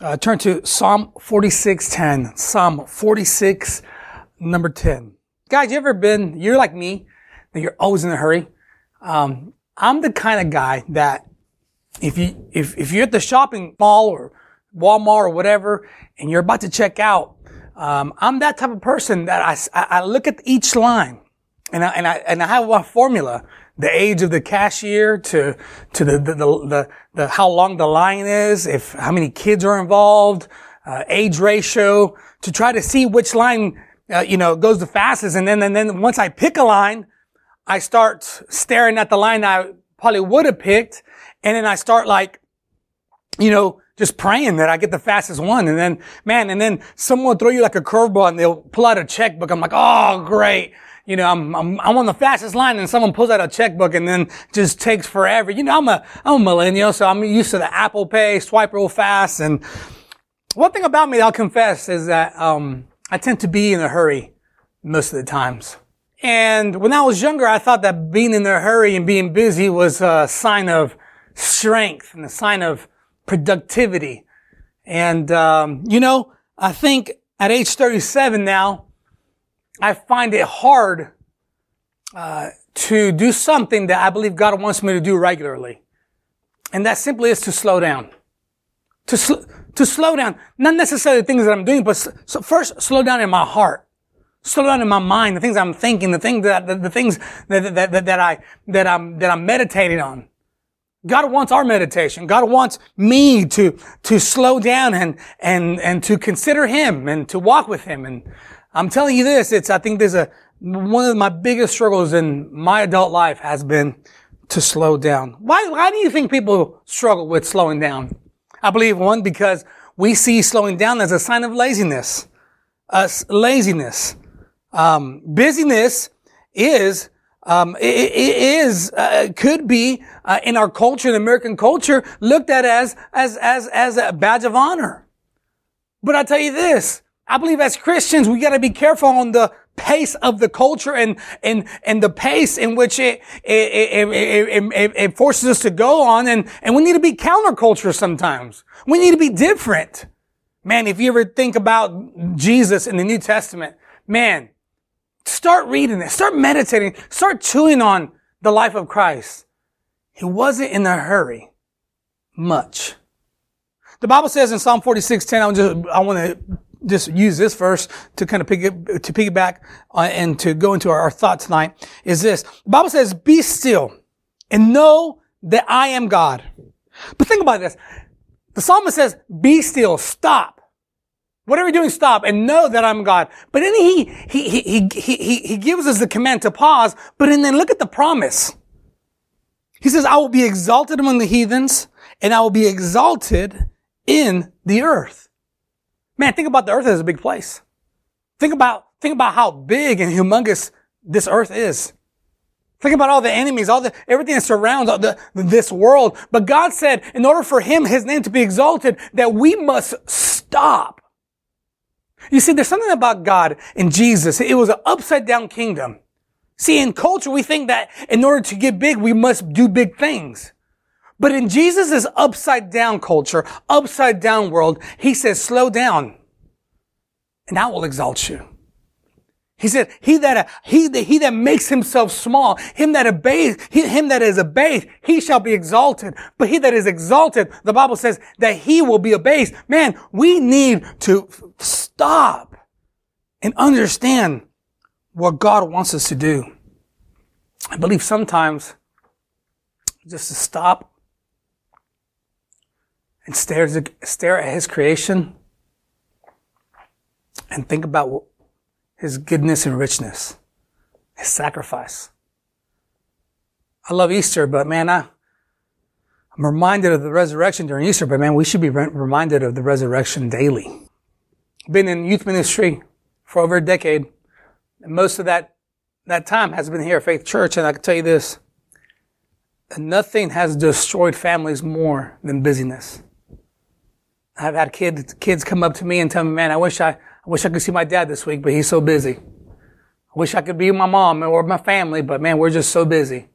Uh, turn to Psalm 46:10. Psalm 46, number 10. Guys, you ever been, you're like me, that you're always in a hurry. Um, I'm the kind of guy that if you, if, if you're at the shopping mall or Walmart or whatever, and you're about to check out, um, I'm that type of person that I, I look at each line and I, and I, and I have a formula the age of the cashier to to the the, the, the, the how long the line is, if how many kids are involved, uh, age ratio, to try to see which line uh, you know goes the fastest, and then and then once I pick a line, I start staring at the line I probably would have picked, and then I start like, you know, just praying that I get the fastest one. And then, man, and then someone will throw you like a curveball and they'll pull out a checkbook. I'm like, oh, great you know, I'm, I'm, I'm on the fastest line and someone pulls out a checkbook and then just takes forever. You know, I'm a, I'm a millennial, so I'm used to the Apple Pay, swipe real fast. And one thing about me, I'll confess, is that, um, I tend to be in a hurry most of the times. And when I was younger, I thought that being in a hurry and being busy was a sign of strength and a sign of productivity. And, um, you know, I think at age 37 now, I find it hard uh, to do something that I believe God wants me to do regularly. And that simply is to slow down. To, sl- to slow down. Not necessarily the things that I'm doing, but so first slow down in my heart. Slow down in my mind, the things I'm thinking, the things that, the, the things that, that, that, that I, that I'm, that I'm meditating on. God wants our meditation. God wants me to, to slow down and, and, and to consider Him and to walk with Him. And I'm telling you this, it's, I think there's a, one of my biggest struggles in my adult life has been to slow down. Why, why do you think people struggle with slowing down? I believe one, because we see slowing down as a sign of laziness. Uh, laziness. Um, busyness is, um, it, it is, uh, could be, uh, in our culture, in American culture, looked at as, as, as, as a badge of honor. But I tell you this, I believe as Christians, we got to be careful on the pace of the culture and, and, and the pace in which it, it, it, it, it forces us to go on. And, and we need to be counterculture sometimes. We need to be different. Man, if you ever think about Jesus in the New Testament, man, start reading it, start meditating, start chewing on the life of Christ. He wasn't in a hurry much. The Bible says in Psalm 46, 10, I, just, I want to just use this verse to kind of pick it, to piggyback uh, and to go into our, our thought tonight is this. The Bible says, be still and know that I am God. But think about this. The psalmist says, be still, stop. Whatever you're doing, stop and know that I'm God. But then he, he, he, he, he, he gives us the command to pause, but and then look at the promise. He says, I will be exalted among the heathens and I will be exalted in the earth. Man, think about the earth as a big place. Think about, think about how big and humongous this earth is. Think about all the enemies, all the, everything that surrounds the, this world. But God said, in order for Him, His name to be exalted, that we must stop. You see, there's something about God and Jesus. It was an upside down kingdom. See, in culture, we think that in order to get big, we must do big things. But in Jesus' upside down culture, upside down world, he says, slow down and I will exalt you. He said, he that, he, he that makes himself small, him that obeys, he, him that is abased, he shall be exalted. But he that is exalted, the Bible says that he will be abased. Man, we need to stop and understand what God wants us to do. I believe sometimes just to stop and stare, at his creation and think about his goodness and richness, his sacrifice. I love Easter, but man, I, I'm reminded of the resurrection during Easter, but man, we should be re- reminded of the resurrection daily. Been in youth ministry for over a decade, and most of that, that time has been here at Faith Church, and I can tell you this, nothing has destroyed families more than busyness. I've had kids, kids come up to me and tell me, man, I wish I, I wish I could see my dad this week, but he's so busy. I wish I could be with my mom or my family, but man, we're just so busy.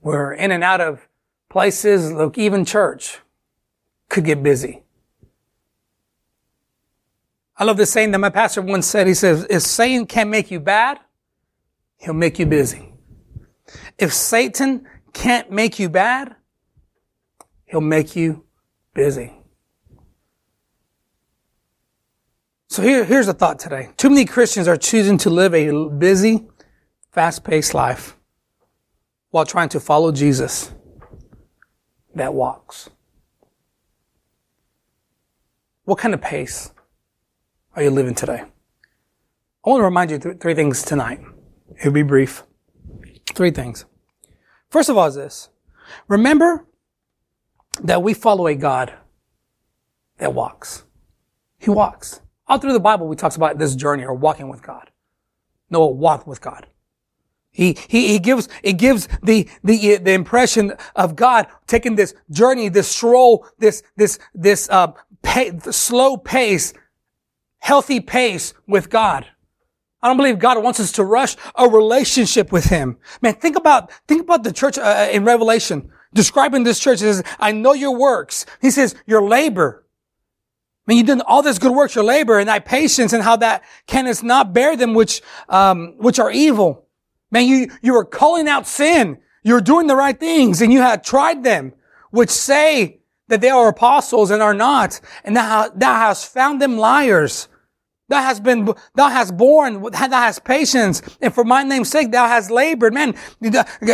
We're in and out of places, look, even church could get busy. I love this saying that my pastor once said. He says, if Satan can't make you bad, he'll make you busy. If Satan can't make you bad, he'll make you busy. So here, here's a thought today. Too many Christians are choosing to live a busy, fast-paced life while trying to follow Jesus that walks. What kind of pace are you living today? I want to remind you th- three things tonight. It'll be brief. Three things. First of all is this. Remember that we follow a God that walks. He walks. All through the Bible, we talks about this journey or walking with God. Noah walked with God. He, he, he gives, it gives the, the, the impression of God taking this journey, this stroll, this, this, this, uh, pay, slow pace, healthy pace with God. I don't believe God wants us to rush a relationship with Him. Man, think about, think about the church uh, in Revelation, describing this church. It says, I know your works. He says, your labor. Mean, you've done all this good works, your labor and thy patience and how that canst not bear them which, um, which are evil. Man, you, you were calling out sin. You're doing the right things and you had tried them, which say that they are apostles and are not. And thou, thou hast found them liars. Thou hast been, thou hast borne, thou hast patience, and for my name's sake, thou hast labored. Man,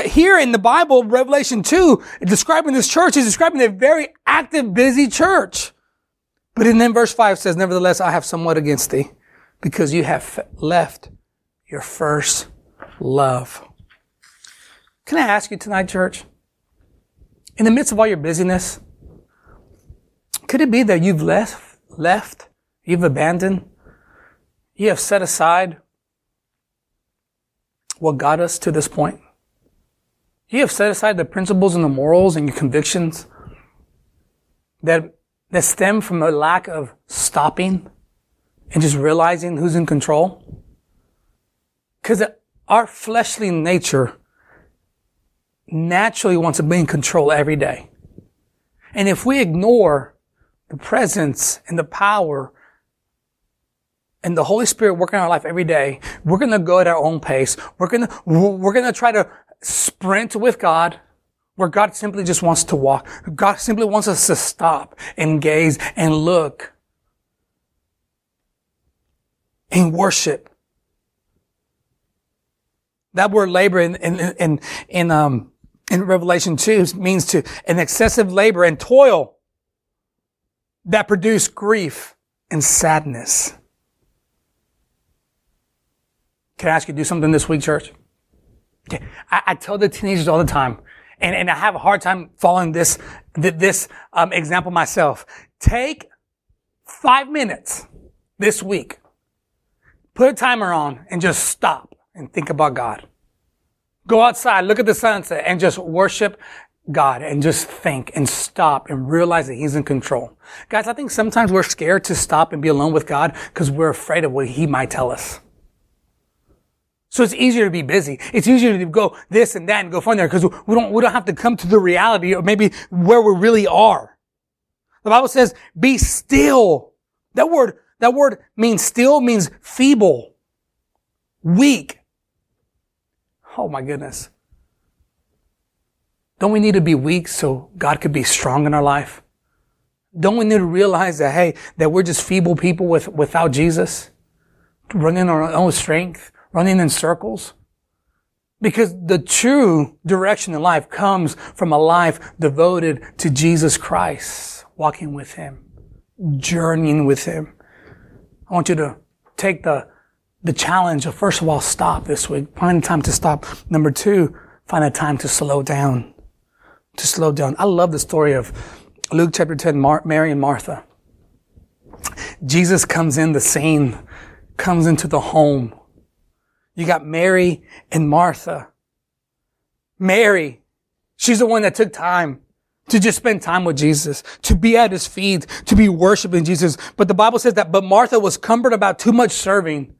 here in the Bible, Revelation 2, describing this church is describing a very active, busy church. But in then verse 5 says, Nevertheless, I have somewhat against thee, because you have left your first love. Can I ask you tonight, church? In the midst of all your busyness, could it be that you've left, left, you've abandoned, you have set aside what got us to this point? You have set aside the principles and the morals and your convictions that that stem from a lack of stopping and just realizing who's in control? Because our fleshly nature naturally wants to be in control every day. And if we ignore the presence and the power and the Holy Spirit working in our life every day, we're going to go at our own pace. We're going to, we're going to try to sprint with God where God simply just wants to walk. God simply wants us to stop and gaze and look and worship. That word labor in, in, in, in, um, in Revelation 2 means to an excessive labor and toil that produce grief and sadness. Can I ask you to do something this week, church? I, I tell the teenagers all the time, and, and I have a hard time following this, this um, example myself. Take five minutes this week, put a timer on, and just stop and think about God. Go outside, look at the sunset, and just worship God and just think and stop and realize that He's in control. Guys, I think sometimes we're scared to stop and be alone with God because we're afraid of what He might tell us. So it's easier to be busy. It's easier to go this and that and go from there because we don't, we don't have to come to the reality of maybe where we really are. The Bible says, be still. That word, that word means still means feeble, weak. Oh my goodness. Don't we need to be weak so God could be strong in our life? Don't we need to realize that, hey, that we're just feeble people with, without Jesus? Running our own strength? Running in circles? Because the true direction in life comes from a life devoted to Jesus Christ, walking with Him, journeying with Him. I want you to take the, the challenge of first of all, stop this week. Find a time to stop. Number two, find a time to slow down. To slow down. I love the story of Luke chapter 10, Mar- Mary and Martha. Jesus comes in the scene, comes into the home you got Mary and Martha. Mary, she's the one that took time to just spend time with Jesus, to be at his feet, to be worshiping Jesus. But the Bible says that, but Martha was cumbered about too much serving.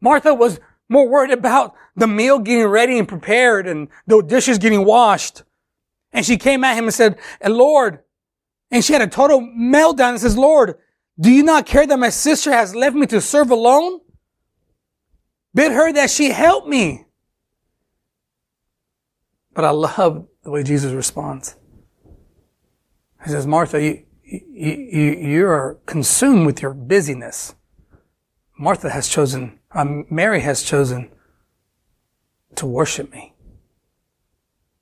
Martha was more worried about the meal getting ready and prepared and the dishes getting washed. And she came at him and said, Lord, and she had a total meltdown and says, Lord, Do you not care that my sister has left me to serve alone? Bid her that she help me. But I love the way Jesus responds. He says, Martha, you, you, you, are consumed with your busyness. Martha has chosen, um, Mary has chosen to worship me.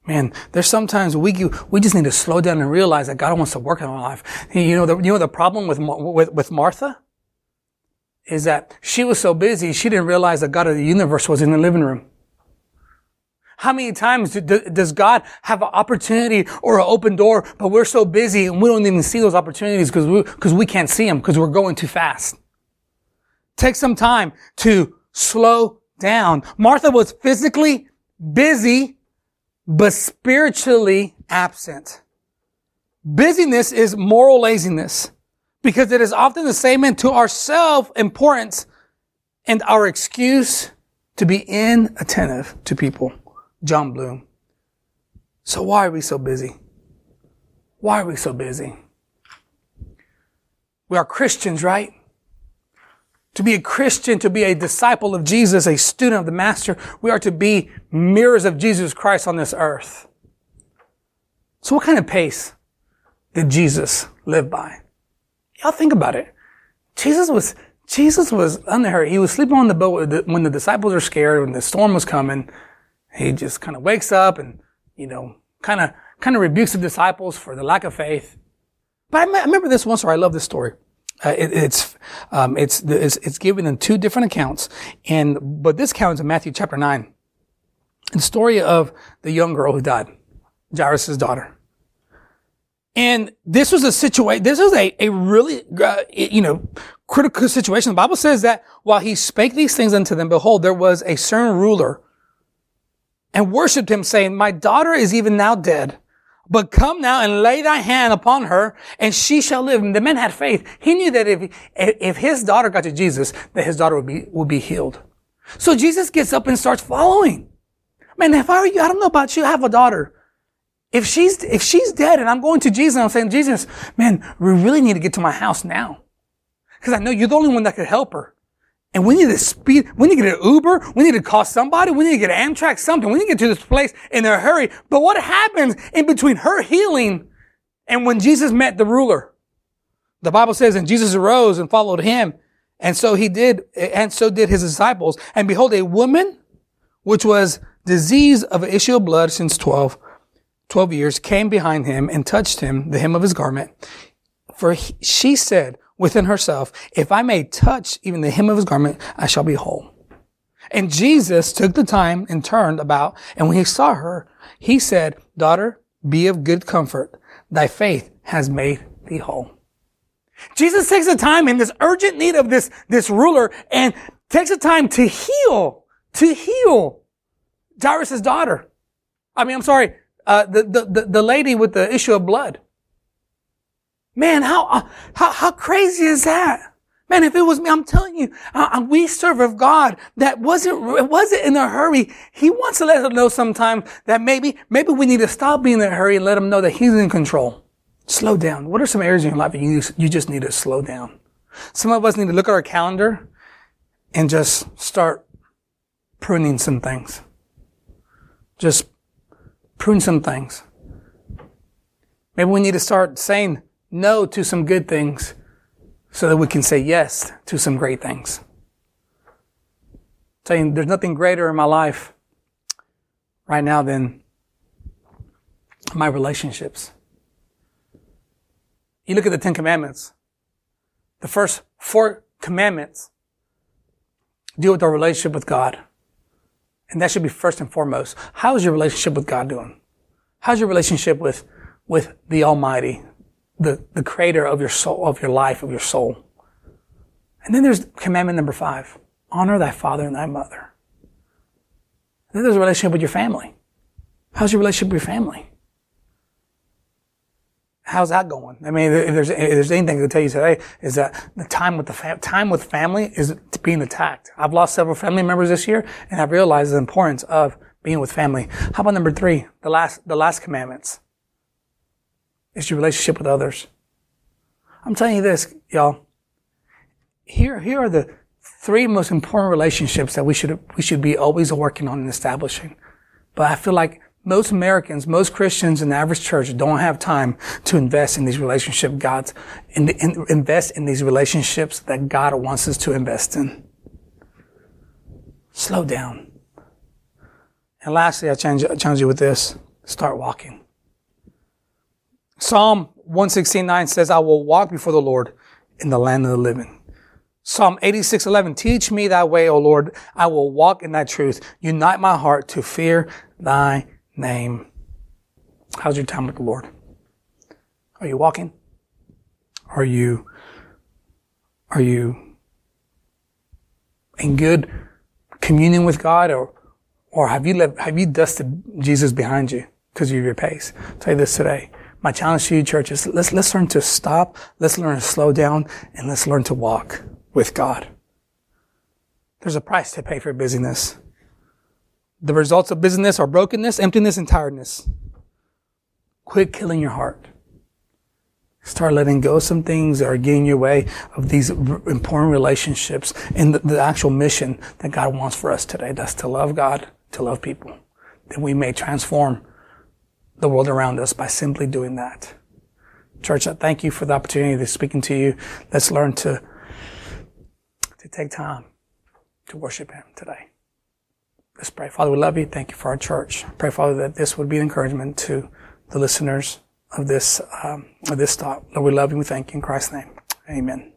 Man, there's sometimes we we just need to slow down and realize that God wants to work in our life. You know, the, you know the problem with, with with Martha is that she was so busy she didn't realize that God of the universe was in the living room. How many times do, does God have an opportunity or an open door, but we're so busy and we don't even see those opportunities because we because we can't see them because we're going too fast. Take some time to slow down. Martha was physically busy but spiritually absent. Busyness is moral laziness because it is often the same to our self-importance and our excuse to be inattentive to people. John Bloom. So why are we so busy? Why are we so busy? We are Christians, right? To be a Christian, to be a disciple of Jesus, a student of the Master, we are to be mirrors of Jesus Christ on this earth. So what kind of pace did Jesus live by? Y'all think about it. Jesus was, Jesus was under He was sleeping on the boat when the disciples are scared, when the storm was coming. He just kind of wakes up and, you know, kind of, kind of rebukes the disciples for the lack of faith. But I, remember this once where I love this story. Uh, it, it's, um, it's, it's, it's given in two different accounts. And, but this account is in Matthew chapter 9. The story of the young girl who died, Jairus' daughter. And this was a situation, this was a, a really, uh, you know, critical situation. The Bible says that while he spake these things unto them, behold, there was a certain ruler and worshiped him saying, my daughter is even now dead. But come now and lay thy hand upon her and she shall live. And the man had faith. He knew that if, if his daughter got to Jesus, that his daughter would be, would be healed. So Jesus gets up and starts following. Man, if I were you, I don't know about you, I have a daughter. If she's, if she's dead and I'm going to Jesus and I'm saying, Jesus, man, we really need to get to my house now. Cause I know you're the only one that could help her. And we need to speed, we need to get an Uber, we need to call somebody, we need to get Amtrak, something. We need to get to this place in a hurry. But what happens in between her healing and when Jesus met the ruler? The Bible says, and Jesus arose and followed him. And so he did, and so did his disciples. And behold, a woman, which was diseased of an issue of blood since 12, 12 years, came behind him and touched him, the hem of his garment. For he, she said, within herself, if I may touch even the hem of his garment, I shall be whole. And Jesus took the time and turned about, and when he saw her, he said, daughter, be of good comfort. Thy faith has made thee whole. Jesus takes the time in this urgent need of this, this ruler and takes the time to heal, to heal Jairus' daughter. I mean, I'm sorry, uh, the, the, the lady with the issue of blood. Man, how, uh, how, how crazy is that? Man, if it was me, I'm telling you, uh, uh, we serve a God that wasn't, wasn't in a hurry. He wants to let us know sometimes that maybe, maybe we need to stop being in a hurry and let him know that he's in control. Slow down. What are some areas in your life that you, you just need to slow down? Some of us need to look at our calendar and just start pruning some things. Just prune some things. Maybe we need to start saying, no to some good things so that we can say yes to some great things. Saying there's nothing greater in my life right now than my relationships. You look at the Ten Commandments. The first four commandments deal with our relationship with God. And that should be first and foremost. How is your relationship with God doing? How's your relationship with, with the Almighty, the, the creator of your soul, of your life, of your soul. And then there's commandment number five. Honor thy father and thy mother. And then there's a relationship with your family. How's your relationship with your family? How's that going? I mean, if there's, if there's anything can tell you today is that the time with the fam- time with family is being attacked. I've lost several family members this year and I've realized the importance of being with family. How about number three? The last, the last commandments is your relationship with others. I'm telling you this, y'all. here, here are the three most important relationships that we should, we should be always working on and establishing. But I feel like most Americans, most Christians in the average church don't have time to invest in these relationships God's, in, in, invest in these relationships that God wants us to invest in. Slow down. And lastly, I challenge, I challenge you with this. Start walking. Psalm 116.9 says, I will walk before the Lord in the land of the living. Psalm 86:11 Teach me thy way, O Lord. I will walk in thy truth. Unite my heart to fear thy name. How's your time with the Lord? Are you walking? Are you are you in good communion with God or or have you left, have you dusted Jesus behind you because of your pace? I'll tell you this today. My challenge to you, church, is let's, let's learn to stop. Let's learn to slow down and let's learn to walk with God. There's a price to pay for busyness. The results of busyness are brokenness, emptiness, and tiredness. Quit killing your heart. Start letting go of some things that are getting your way of these important relationships and the, the actual mission that God wants for us today. That's to love God, to love people. That we may transform the world around us by simply doing that. Church, I thank you for the opportunity to speaking to you. Let's learn to, to take time to worship Him today. Let's pray. Father, we love you. Thank you for our church. Pray, Father, that this would be an encouragement to the listeners of this, um, of this thought. Lord, we love you. We thank you in Christ's name. Amen.